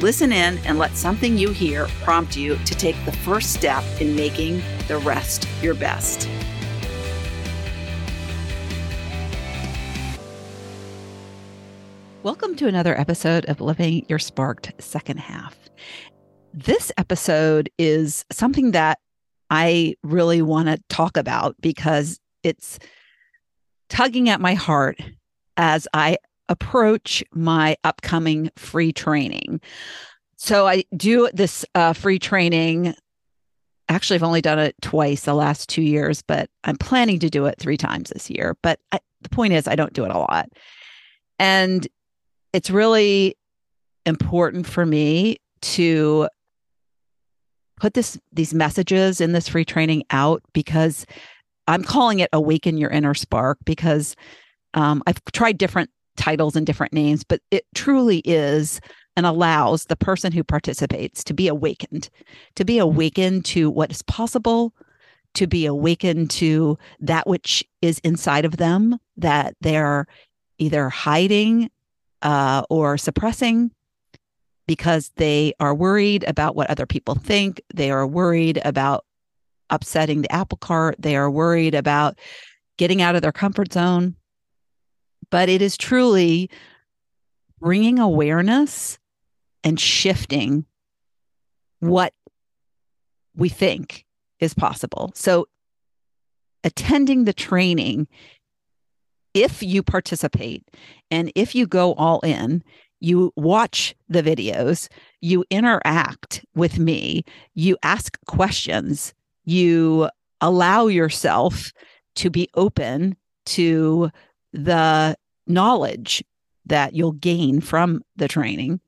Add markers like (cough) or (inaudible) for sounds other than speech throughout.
Listen in and let something you hear prompt you to take the first step in making the rest your best. Welcome to another episode of Living Your Sparked Second Half. This episode is something that I really want to talk about because it's tugging at my heart as I approach my upcoming free training. So I do this uh, free training. Actually, I've only done it twice the last two years, but I'm planning to do it three times this year. But I, the point is, I don't do it a lot. And it's really important for me to put this these messages in this free training out because I'm calling it awaken your inner spark because um, I've tried different titles and different names, but it truly is and allows the person who participates to be awakened, to be awakened to what is possible, to be awakened to that which is inside of them that they're either hiding uh, or suppressing because they are worried about what other people think. They are worried about upsetting the apple cart. They are worried about getting out of their comfort zone but it is truly bringing awareness and shifting what we think is possible. So, attending the training, if you participate and if you go all in, you watch the videos, you interact with me, you ask questions, you allow yourself to be open to the knowledge that you'll gain from the training,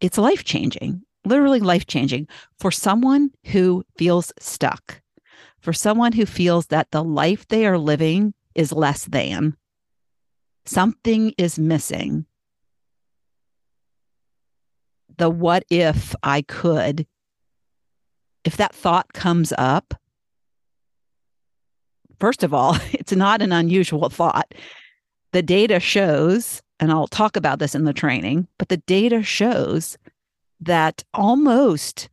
it's life changing, literally life changing for someone who feels stuck, for someone who feels that the life they are living is less than. Something is missing. The what if I could, if that thought comes up, First of all, (laughs) it's not an unusual thought. The data shows, and I'll talk about this in the training, but the data shows that almost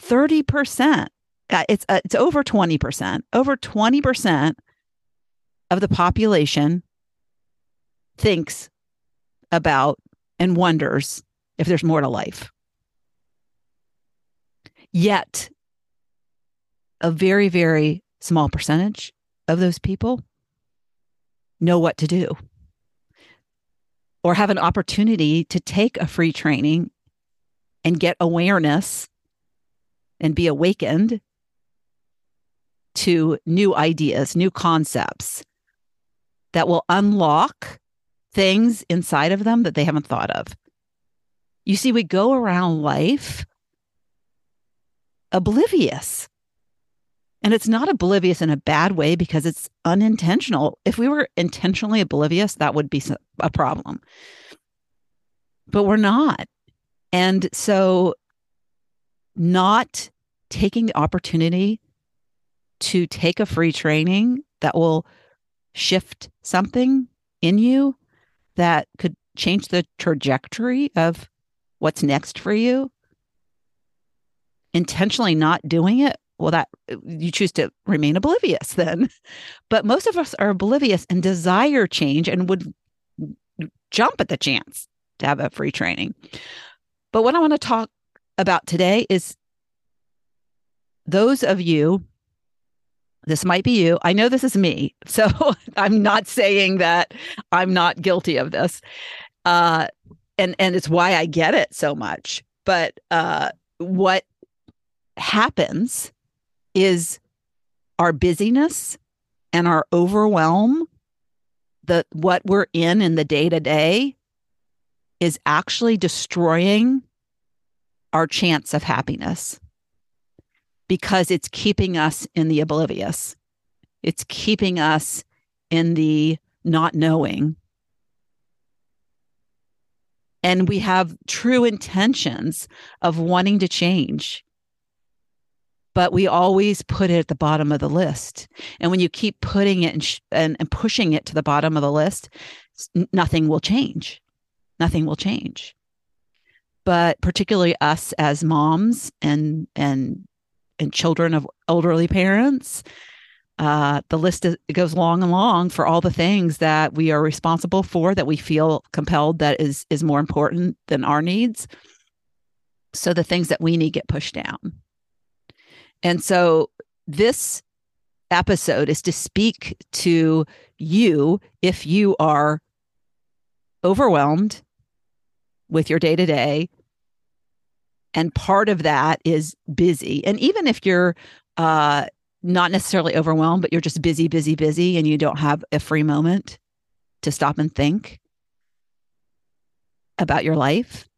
30%, uh, it's, uh, it's over 20%, over 20% of the population thinks about and wonders if there's more to life. Yet, a very, very small percentage of those people know what to do or have an opportunity to take a free training and get awareness and be awakened to new ideas, new concepts that will unlock things inside of them that they haven't thought of. You see, we go around life oblivious and it's not oblivious in a bad way because it's unintentional. If we were intentionally oblivious, that would be a problem. But we're not. And so, not taking the opportunity to take a free training that will shift something in you that could change the trajectory of what's next for you, intentionally not doing it well that you choose to remain oblivious then but most of us are oblivious and desire change and would jump at the chance to have a free training but what i want to talk about today is those of you this might be you. I know this is me. (laughs) So I'm not saying that I'm not guilty of this. Uh, and and it's why I get it so much. But uh, what happens is our busyness and our overwhelm, the what we're in in the day to day, is actually destroying our chance of happiness because it's keeping us in the oblivious. It's keeping us in the not knowing. And we have true intentions of wanting to change. But we always put it at the bottom of the list. And when you keep putting it and, sh- and, and pushing it to the bottom of the list, nothing will change. Nothing will change but particularly us as moms and and and children of elderly parents. Uh, the list is, goes long and long for all the things that we are responsible for that we feel compelled that is is more important than our needs. So the things that we need get pushed down. And so this episode is to speak to you if you are overwhelmed with your day to day and part of that is busy. And even if you're uh not necessarily overwhelmed but you're just busy busy busy and you don't have a free moment to stop and think about your life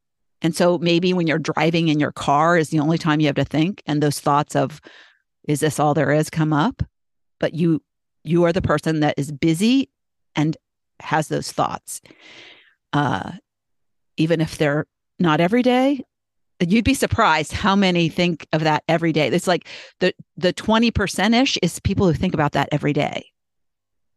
and so maybe when you're driving in your car is the only time you have to think and those thoughts of is this all there is come up but you you are the person that is busy and has those thoughts uh even if they're not every day you'd be surprised how many think of that every day. It's like the the 20% ish is people who think about that every day.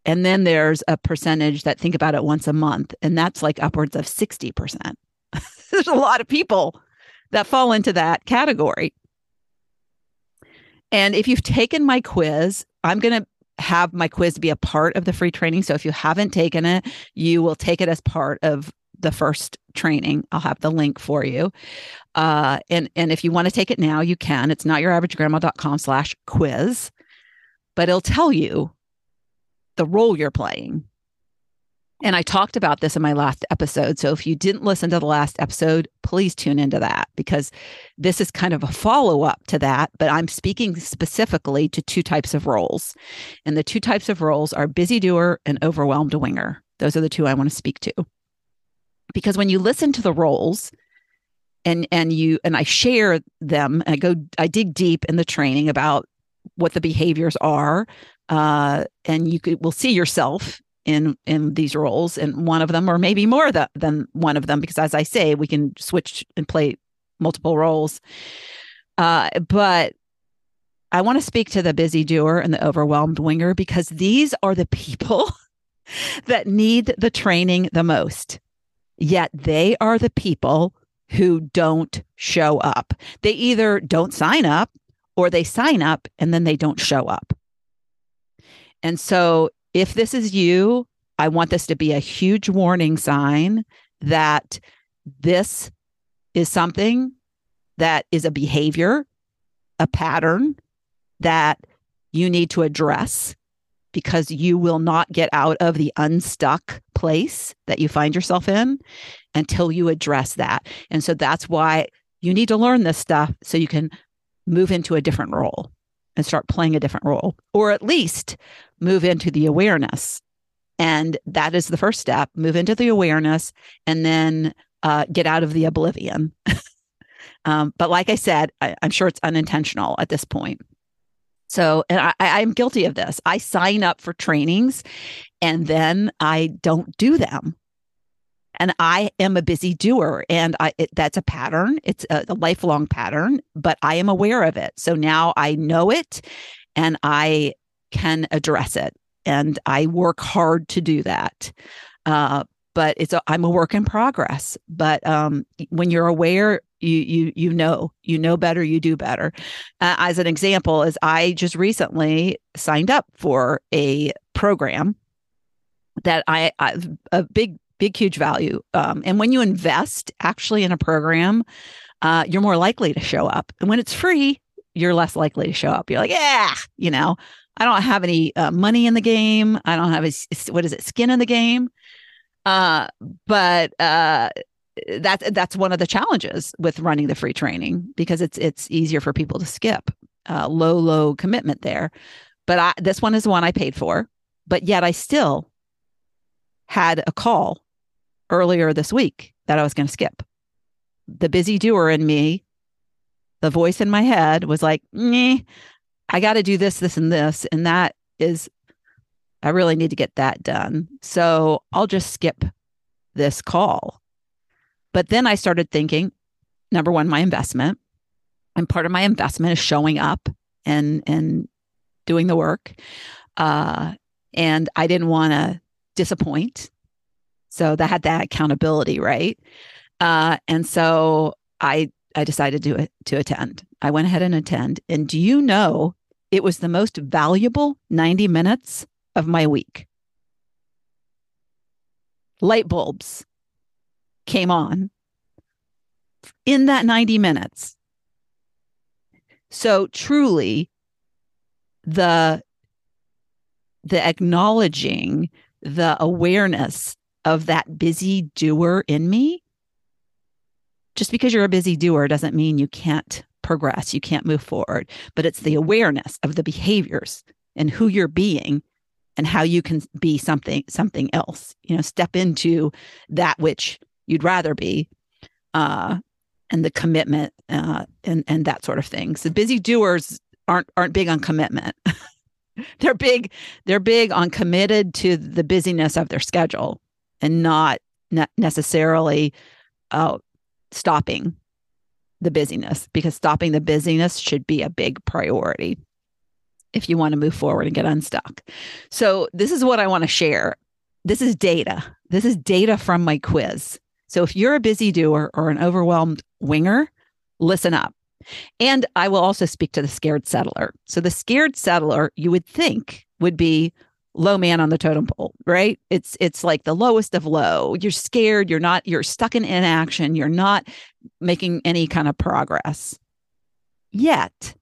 And then there's a percentage that think about it once a month, and that's like upwards of 60%. (laughs) there's a lot of people that fall into that category. And if you've taken my quiz, I'm going to have my quiz be a part of the free training. So if you haven't taken it, you will take it as part of the first training. I'll have the link for you. Uh, and, and if you want to take it now, you can. It's not your average grandma.com slash quiz, but it'll tell you the role you're playing. And I talked about this in my last episode. So if you didn't listen to the last episode, please tune into that because this is kind of a follow up to that. But I'm speaking specifically to two types of roles. And the two types of roles are busy doer and overwhelmed winger. Those are the two I want to speak to because when you listen to the roles and and you and I share them, I go I dig deep in the training about what the behaviors are, uh, and you could will see yourself in in these roles and one of them or maybe more than than one of them because as I say we can switch and play multiple roles. Uh, but I want to speak to the busy doer and the overwhelmed winger because these are the people (laughs) that need the training the most. Yet they are the people who don't show up. They either don't sign up or they sign up and then they don't show up. And so, if this is you, I want this to be a huge warning sign that this is something that is a behavior, a pattern that you need to address because you will not get out of the unstuck place that you find yourself in until you address that. And so that's why you need to learn this stuff so you can move into a different role and start playing a different role, or at least move into the awareness. And that is the first step move into the awareness and then uh, get out of the oblivion. (laughs) um, but like I said, I, I'm sure it's unintentional at this point. So, and I, I'm guilty of this. I sign up for trainings and then I don't do them. And I am a busy doer, and I, it, that's a pattern. It's a, a lifelong pattern, but I am aware of it. So now I know it and I can address it. And I work hard to do that. Uh, but it's a, I'm a work in progress. But um, when you're aware, you you you know you know better you do better uh, as an example is i just recently signed up for a program that i, I a big big huge value um, and when you invest actually in a program uh, you're more likely to show up and when it's free you're less likely to show up you're like yeah you know I don't have any uh, money in the game. I don't have a, what is it, skin in the game. Uh, but uh, that's that's one of the challenges with running the free training because it's it's easier for people to skip. Uh, low low commitment there, but I, this one is the one I paid for. But yet I still had a call earlier this week that I was going to skip. The busy doer in me, the voice in my head was like, I got to do this, this, and this. And that is, I really need to get that done. So I'll just skip this call. But then I started thinking number one, my investment. And part of my investment is showing up and, and doing the work. Uh, and I didn't want to disappoint. So that had that accountability, right? Uh, and so I I decided to to attend. I went ahead and attend. And do you know it was the most valuable 90 minutes of my week? Light bulbs came on in that 90 minutes. So truly the the acknowledging the awareness of that busy doer in me just because you're a busy doer doesn't mean you can't progress, you can't move forward, but it's the awareness of the behaviors and who you're being and how you can be something something else you know step into that which you'd rather be uh and the commitment uh and and that sort of thing. So busy doers aren't aren't big on commitment. (laughs) They're big they're big on committed to the busyness of their schedule and not ne- necessarily uh, stopping the busyness because stopping the busyness should be a big priority if you want to move forward and get unstuck. So, this is what I want to share. This is data. This is data from my quiz. So, if you're a busy doer or an overwhelmed winger, listen up. And I will also speak to the scared settler. So, the scared settler, you would think would be low man on the totem pole, right? It's it's like the lowest of low. You're scared, you're not you're stuck in inaction, you're not making any kind of progress. Yet,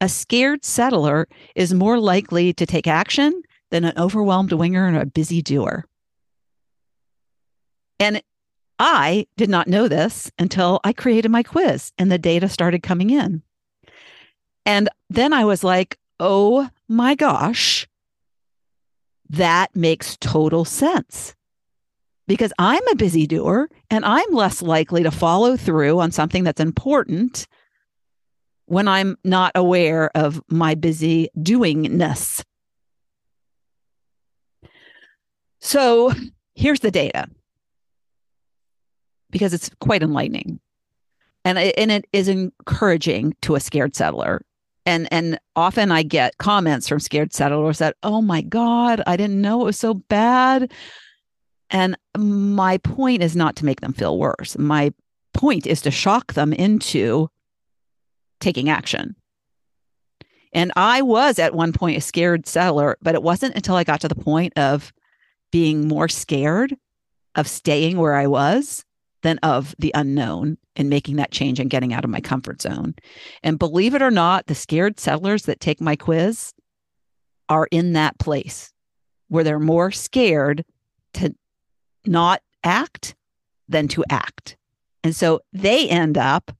a scared settler is more likely to take action than an overwhelmed winger and a busy doer. And I did not know this until I created my quiz and the data started coming in. And then I was like, oh my gosh, that makes total sense. Because I'm a busy doer and I'm less likely to follow through on something that's important when I'm not aware of my busy doingness. So here's the data. Because it's quite enlightening. And it, and it is encouraging to a scared settler and and often i get comments from scared settlers that oh my god i didn't know it was so bad. And my point is not to make them feel worse. My point is to shock them into taking action. And i was at one point a scared settler but it wasn't until i got to the point of being more scared of staying where i was than of the unknown and making that change and getting out of my comfort zone. And believe it or not, the scared settlers that take my quiz are in that place where they're more scared to not act than to act. And so they end up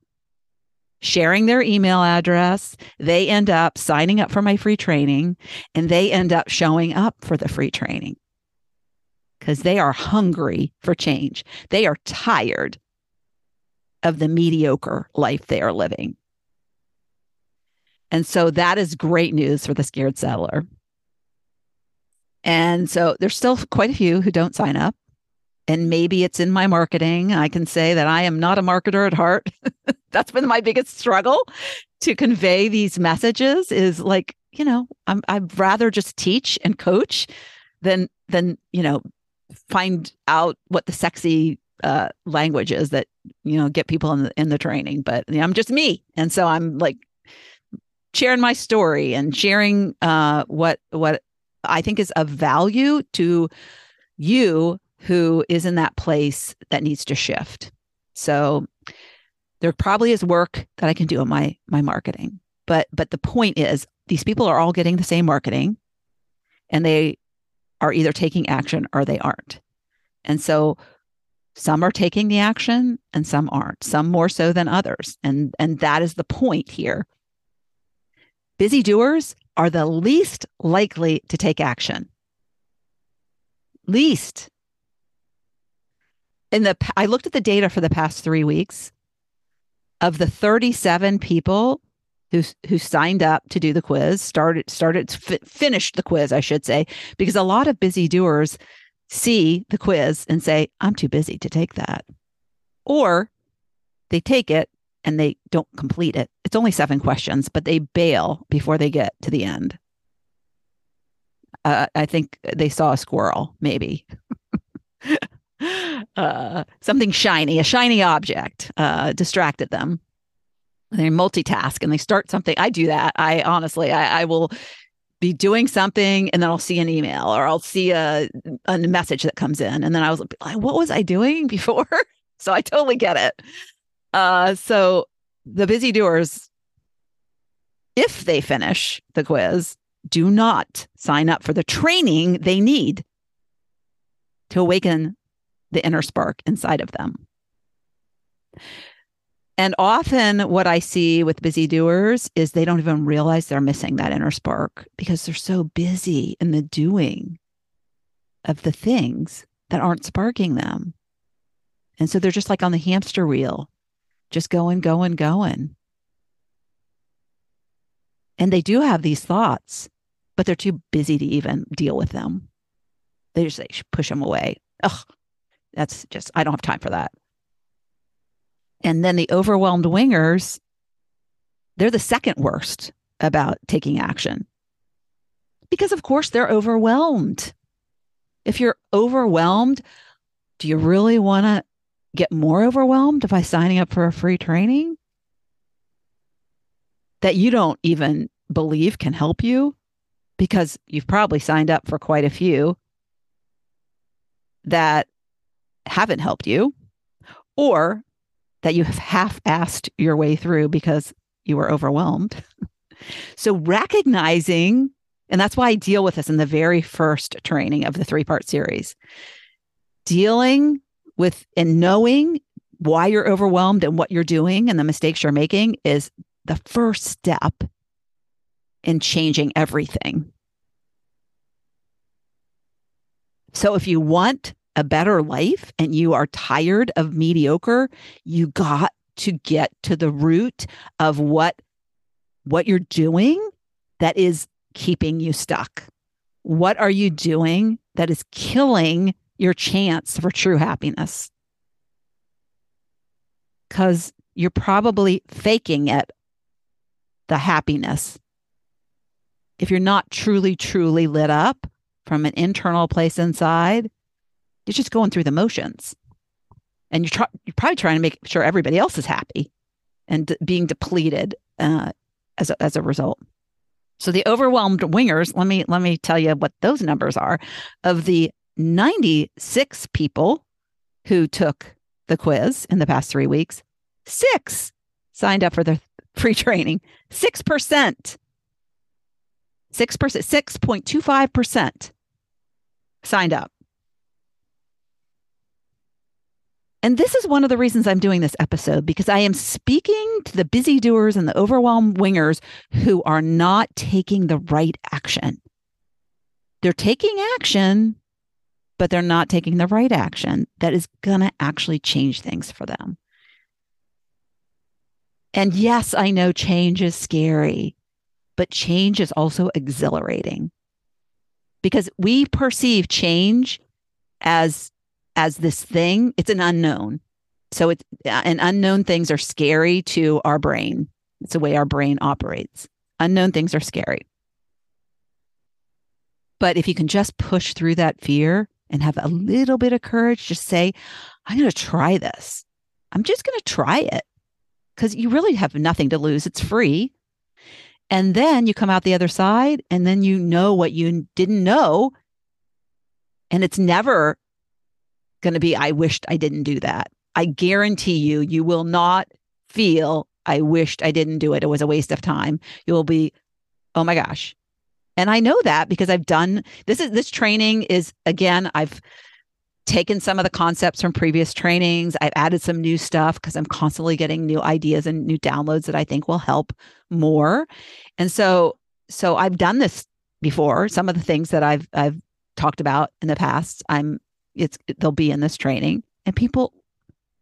sharing their email address. They end up signing up for my free training and they end up showing up for the free training because they are hungry for change. They are tired of the mediocre life they are living. And so that is great news for the scared settler. And so there's still quite a few who don't sign up. And maybe it's in my marketing. I can say that I am not a marketer at heart. (laughs) That's been my biggest struggle to convey these messages is like, you know, I'm I'd rather just teach and coach than than, you know, find out what the sexy uh, language is that you know get people in the in the training. But you know, I'm just me, and so I'm like sharing my story and sharing uh, what what I think is of value to you who is in that place that needs to shift. So there probably is work that I can do in my my marketing. But but the point is these people are all getting the same marketing and they are either taking action or they aren't. And so some are taking the action and some aren't, some more so than others. And, and that is the point here. Busy doers are the least likely to take action. Least. In the I looked at the data for the past 3 weeks. Of the 37 people who who signed up to do the quiz, started started f- finished the quiz, I should say, because a lot of busy doers see the quiz and say, I'm too busy to take that. Or they take it and they don't complete it. It's only seven questions, but they bail before they get to the end. Uh, I think they saw a squirrel, maybe. (laughs) uh, something shiny, a shiny object uh, distracted them. They multitask and they start something. I do that. I honestly, I, I will be doing something and then I'll see an email or I'll see a, a message that comes in. And then I was like, what was I doing (laughs) before? so I totally get it. Uh, so the busy doers, if they finish the quiz, do not sign up for the training they need to awaken the inner spark inside of them. And often, what I see with busy doers is they don't even realize they're missing that inner spark because they're so busy in the doing of the things that aren't sparking them. And so they're just like on the hamster wheel, just going, going, going. And they do have these thoughts, but they're too busy to even deal with them. They just they push them away. Ugh, that's just, I don't have time for that. And then the overwhelmed wingers, they're the second worst about taking action. Because, of course, they're overwhelmed. If you're overwhelmed, do you really want to get more overwhelmed by signing up for a free training that you don't even believe can help you? Because you've probably signed up for quite a few that haven't helped you, or that you have half assed your way through because you were overwhelmed. (laughs) so recognizing, and that's why I deal with this in the very first training of the three part series, dealing with and knowing why you're overwhelmed and what you're doing and the mistakes you're making is the first step in changing everything. So if you want a better life and you are tired of mediocre, you got to get to the root of what what you're doing that is keeping you stuck. What are you doing that is killing your chance for true happiness? Cuz you're probably faking it the happiness. If you're not truly truly lit up from an internal place inside, you're just going through the motions. And you're, try- you're probably trying to make sure everybody else is happy and d- being depleted uh, as, a, as a result. So the overwhelmed wingers, let me let me tell you what those numbers are. Of the 96 people who took the quiz in the past 3 weeks, 6 signed up for the (laughs) free training. 6%. 6%, 6.25% signed up. And this is one of the reasons I'm doing this episode because I am speaking to the busy doers and the overwhelmed wingers who are not taking the right action. They're taking action, but they're not taking the right action that is going to actually change things for them. And yes, I know change is scary, but change is also exhilarating because we perceive change as as this thing, it's an unknown. So it's uh, and unknown things are scary to our brain. It's the way our brain operates. Unknown things are scary. But if you can just push through that fear and have a little bit of courage, just say, I'm going to try this. I'm just going to try it because you really have nothing to lose. It's free. And then you come out the other side and then you know what you didn't know. And it's never going to be, I wished I didn't do that. I guarantee you, you will not feel, I wished I didn't do it. It was a waste of time. You will be, Oh my gosh. And I know that because I've done this is this training is again, I've taken some of the concepts from previous trainings. I've added some new stuff because I'm constantly getting new ideas and new downloads that I think will help more. And so so I've done this before. Some of the things that I've I've talked about in the past, I'm it's they'll be in this training and people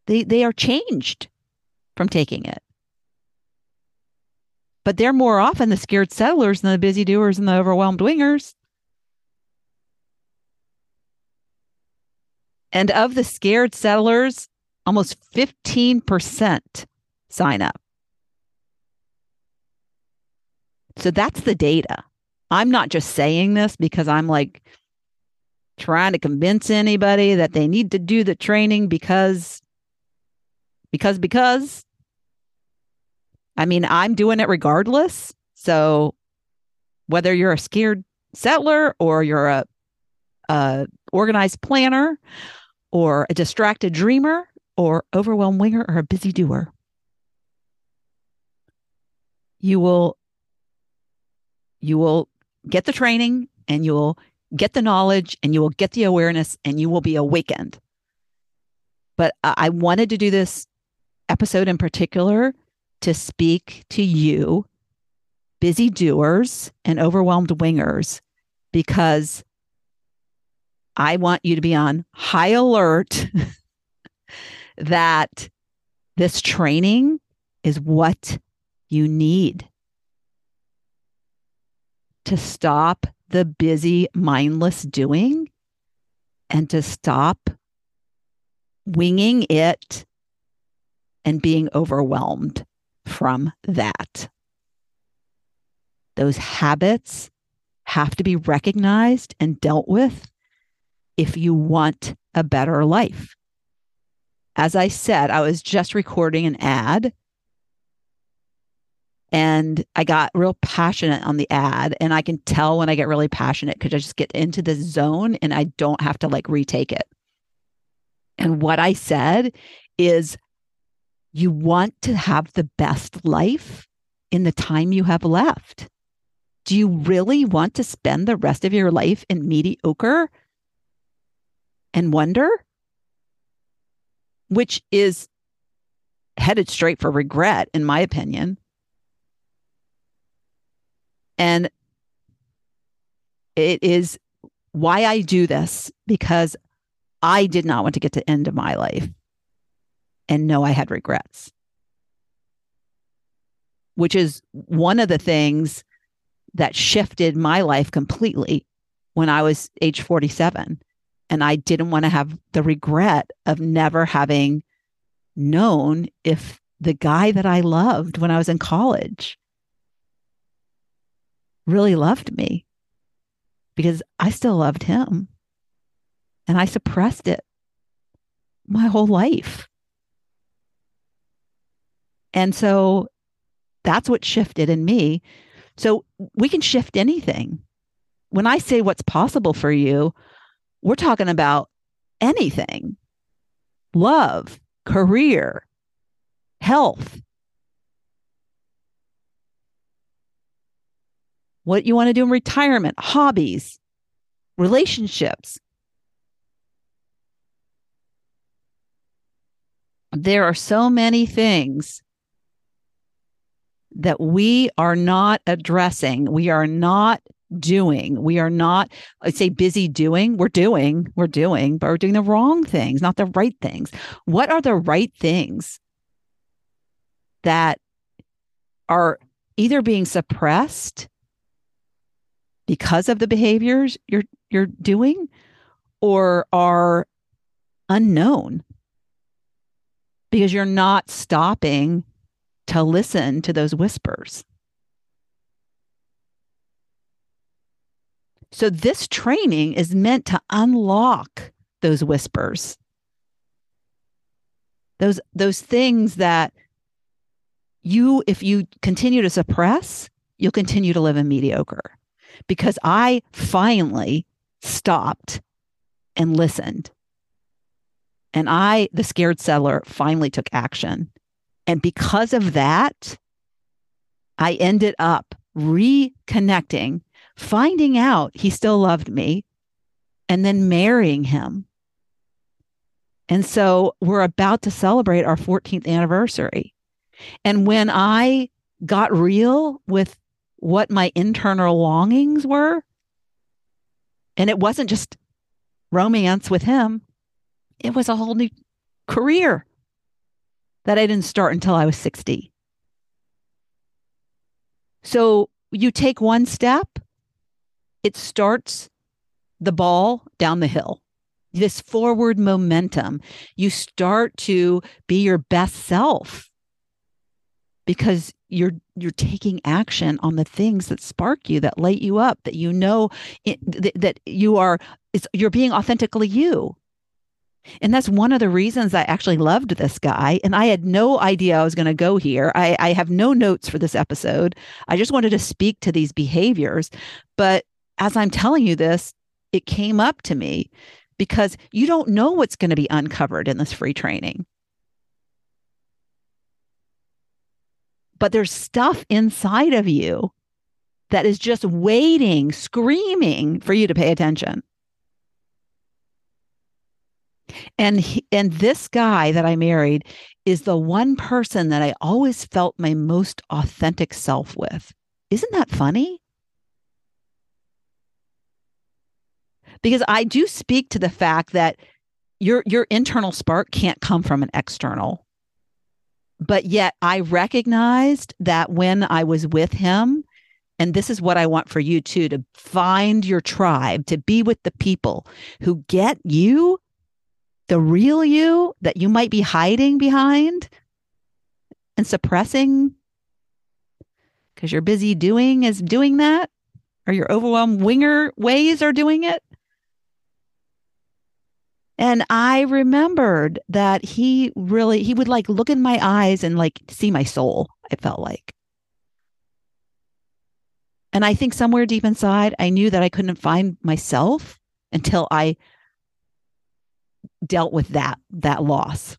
they they are changed from taking it. But they're more often the scared settlers than the busy doers and the overwhelmed wingers. And of the scared settlers, almost 15% sign up. So that's the data. I'm not just saying this because I'm like trying to convince anybody that they need to do the training because because because I mean, I'm doing it regardless. So whether you're a scared settler or you're a, a organized planner or a distracted dreamer or overwhelmed winger or a busy doer, you will you will get the training and you will get the knowledge and you will get the awareness and you will be awakened. But I wanted to do this episode in particular to speak to you, busy doers and overwhelmed wingers, because I want you to be on high alert (laughs) that this training is what you need to stop the busy, mindless doing and to stop winging it and being overwhelmed from that. Those habits have to be recognized and dealt with if you want a better life. As I said, I was just recording an ad and I got real passionate on the ad. And I can tell when I get really passionate because I just get into the zone and I don't have to like retake it. And what I said is you want to have the best life in the time you have left. Do you really want to spend the rest of your life in mediocre and wonder? Which is headed straight for regret, in my opinion. And it is why I do this because I did not want to get to end of my life and know I had regrets. Which is one of the things that shifted my life completely when I was age 47. And I didn't want to have the regret of never having known if the guy that I loved when I was in college really loved me because I still loved him. And I suppressed it my whole life. And so that's what shifted in me. So we can shift anything. When I say what's possible for you, we're talking about anything love, career, health. What you want to do in retirement, hobbies, relationships. There are so many things that we are not addressing. We are not doing. We are not, I'd say, busy doing. We're doing, we're doing, but we're doing the wrong things, not the right things. What are the right things that are either being suppressed because of the behaviors you're you're doing or are unknown because you're not stopping to listen to those whispers. So, this training is meant to unlock those whispers, those, those things that you, if you continue to suppress, you'll continue to live in mediocre. Because I finally stopped and listened. And I, the scared settler, finally took action and because of that, I ended up reconnecting, finding out he still loved me, and then marrying him. And so we're about to celebrate our 14th anniversary. And when I got real with what my internal longings were, and it wasn't just romance with him, it was a whole new career that I didn't start until I was 60. So you take one step, it starts the ball down the hill. This forward momentum, you start to be your best self because you're you're taking action on the things that spark you that light you up that you know it, th- that you are it's you're being authentically you and that's one of the reasons I actually loved this guy. And I had no idea I was going to go here. I, I have no notes for this episode. I just wanted to speak to these behaviors. But as I'm telling you this, it came up to me because you don't know what's going to be uncovered in this free training. But there's stuff inside of you that is just waiting, screaming for you to pay attention. And he, and this guy that I married is the one person that I always felt my most authentic self with. Isn't that funny? Because I do speak to the fact that your your internal spark can't come from an external. But yet I recognized that when I was with him, and this is what I want for you too to find your tribe, to be with the people who get you the real you that you might be hiding behind and suppressing. Because you're busy doing is doing that or your overwhelmed winger ways are doing it and i remembered that he really he would like look in my eyes and like see my soul i felt like. And i think somewhere deep inside i knew that i couldn't find myself until i dealt with that that loss.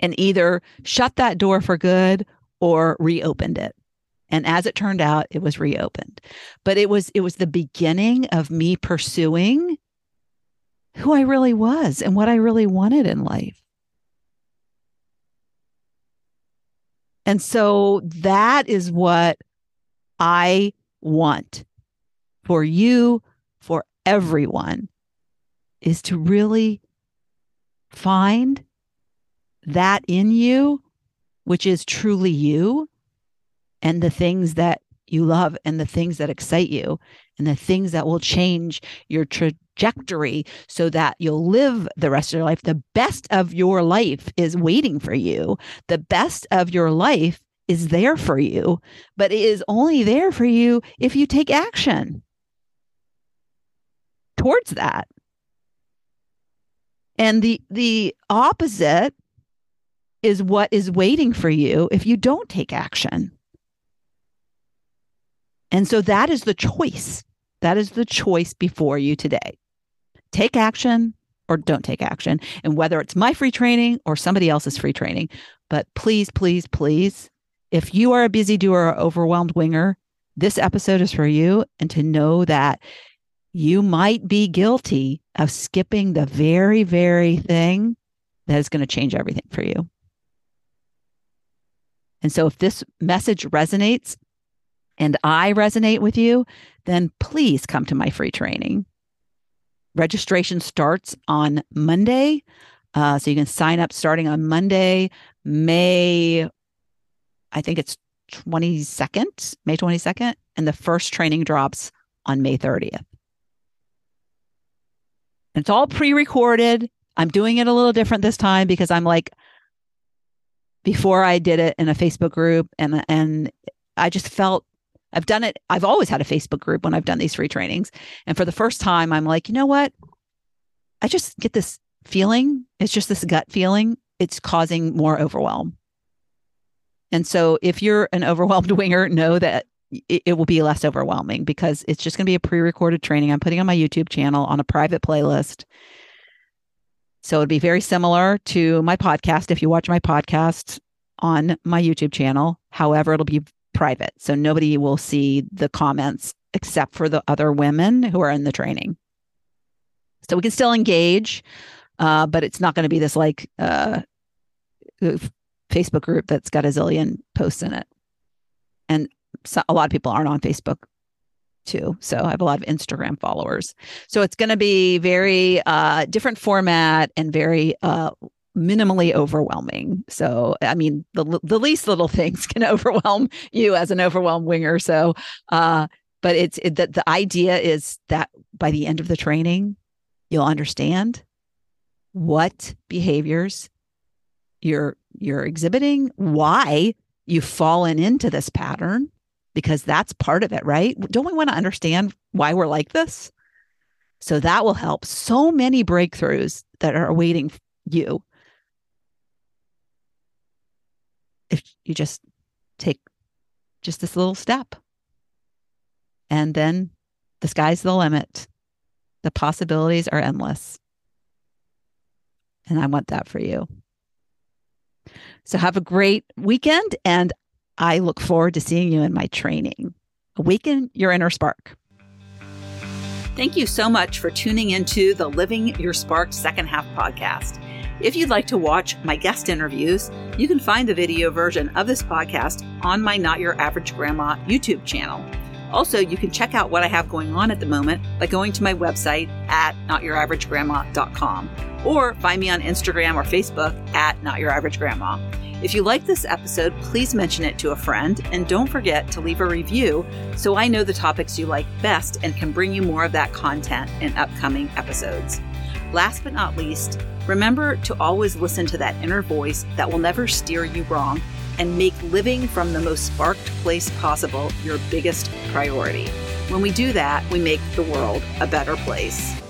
And either shut that door for good or reopened it. And as it turned out it was reopened. But it was it was the beginning of me pursuing who i really was and what i really wanted in life. And so that is what i want for you for everyone is to really find that in you, which is truly you, and the things that you love, and the things that excite you, and the things that will change your trajectory so that you'll live the rest of your life. The best of your life is waiting for you. The best of your life is there for you, but it is only there for you if you take action towards that. And the the opposite is what is waiting for you if you don't take action. And so that is the choice. That is the choice before you today. Take action or don't take action. And whether it's my free training or somebody else's free training, but please, please, please, if you are a busy doer or overwhelmed winger, this episode is for you. And to know that you might be guilty of skipping the very, very thing that is going to change everything for you. And so, if this message resonates and I resonate with you, then please come to my free training. Registration starts on Monday. Uh, so you can sign up starting on Monday, May, I think it's 22nd, May 22nd. And the first training drops on May 30th. And it's all pre-recorded. I'm doing it a little different this time because I'm like before I did it in a Facebook group and and I just felt I've done it I've always had a Facebook group when I've done these free trainings and for the first time I'm like, you know what? I just get this feeling, it's just this gut feeling, it's causing more overwhelm. And so if you're an (laughs) overwhelmed winger, know that it, it will be less overwhelming because it's just going to be a pre-recorded training I'm putting on my YouTube channel on a private playlist. So it'd be very similar to my podcast if you watch my podcast on my YouTube channel. However, it'll be private. So nobody will see the comments except for the other women who are in the training. So we can still engage, uh, but it's not going to be this like uh, Facebook group that's got a zillion posts in it. And so a lot of people aren't on Facebook too. So I have a lot of Instagram followers. So it's going to be very uh, different format and very uh, minimally overwhelming. So I mean, the the least little (laughs) things can overwhelm you as an overwhelmed winger. So, uh, but it's it, the the idea is that by the end of the training, you'll understand what behaviors you're you're exhibiting, why you've fallen into this pattern, because that's part of it, right? Don't we want to understand why we're like this? So that will help so many breakthroughs that are awaiting you if you just take just this little step. And then the sky's the limit. The possibilities are endless. And I want that for you. So have a great weekend. And I look forward to seeing you in my training. Awaken your inner spark. Thank you so much for tuning into the Living Your Spark second half podcast. If you'd like to watch my guest interviews, you can find the video version of this podcast on my Not Your Average Grandma YouTube channel. Also, you can check out what I have going on at the moment by going to my website at notyouraveragegrandma.com or find me on Instagram or Facebook at Not Your Average Grandma. If you like this episode, please mention it to a friend and don't forget to leave a review so I know the topics you like best and can bring you more of that content in upcoming episodes. Last but not least, remember to always listen to that inner voice that will never steer you wrong and make living from the most sparked place possible your biggest priority. When we do that, we make the world a better place.